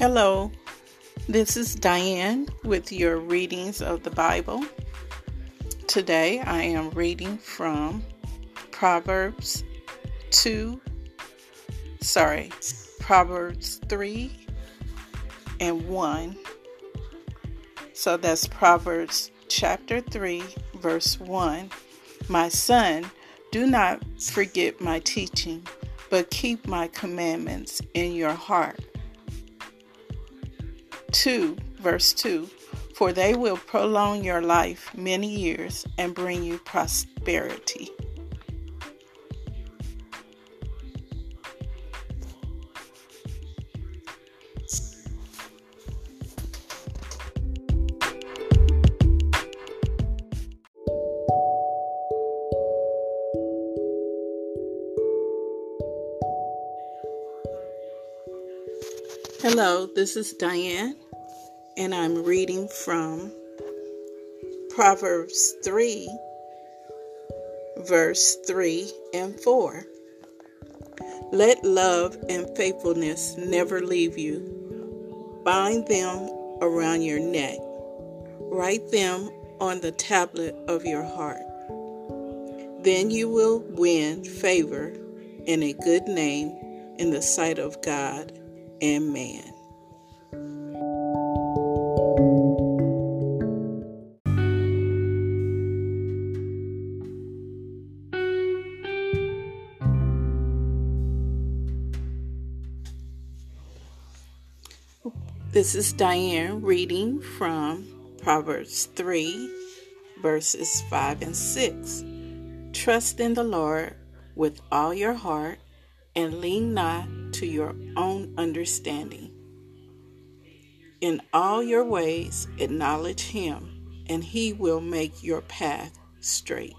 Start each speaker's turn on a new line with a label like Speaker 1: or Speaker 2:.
Speaker 1: Hello, this is Diane with your readings of the Bible. Today I am reading from Proverbs 2, sorry, Proverbs 3 and 1. So that's Proverbs chapter 3, verse 1. My son, do not forget my teaching, but keep my commandments in your heart 2, verse 2 For they will prolong your life many years and bring you prosperity. Hello, this is Diane, and I'm reading from Proverbs 3, verse 3 and 4. Let love and faithfulness never leave you. Bind them around your neck, write them on the tablet of your heart. Then you will win favor and a good name in the sight of God and man. This is Diane reading from Proverbs 3, verses 5 and 6. Trust in the Lord with all your heart and lean not to your own understanding. In all your ways, acknowledge Him, and He will make your path straight.